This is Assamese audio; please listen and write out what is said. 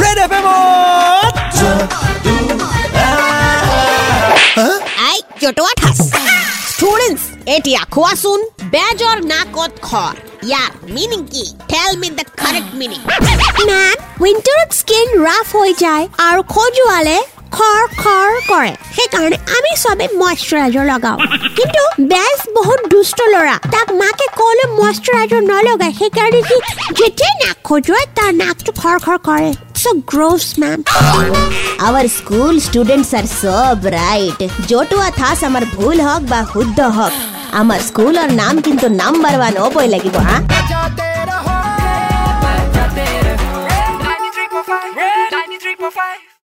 ৰেড এফ আই জটোৱা ঠাচ ষ্টুডেণ্টছ এতিয়া কোৱাচোন বেজৰ নাকত খৰ ইয়াৰ মিনিং কি tell me the correct meaning ma'am উইণ্টাৰত skin rough হৈ যায় আৰু খজুৱালে খৰ খৰ কৰে সেইকাৰণে আমি চবে মইশ্চাৰাইজাৰ লগাওঁ কিন্তু বেজ বহুত দুষ্ট ল'ৰা তাক মাকে ক'লে মইশ্চাৰাইজাৰ নলগায় সেইকাৰণে সি যেতিয়াই নাক খজুৱাই তাৰ নাকটো খৰ খৰ কৰে চ' গ্ৰ'ভছ ma'am our school students are so bright জতুৱা থাচ আমাৰ ভুল হওক বা শুদ্ধ হওক আমাৰ স্কুলৰ নাম কিন্তু নাম্বাৰ ওৱান হ'বই লাগিব হা বজাতে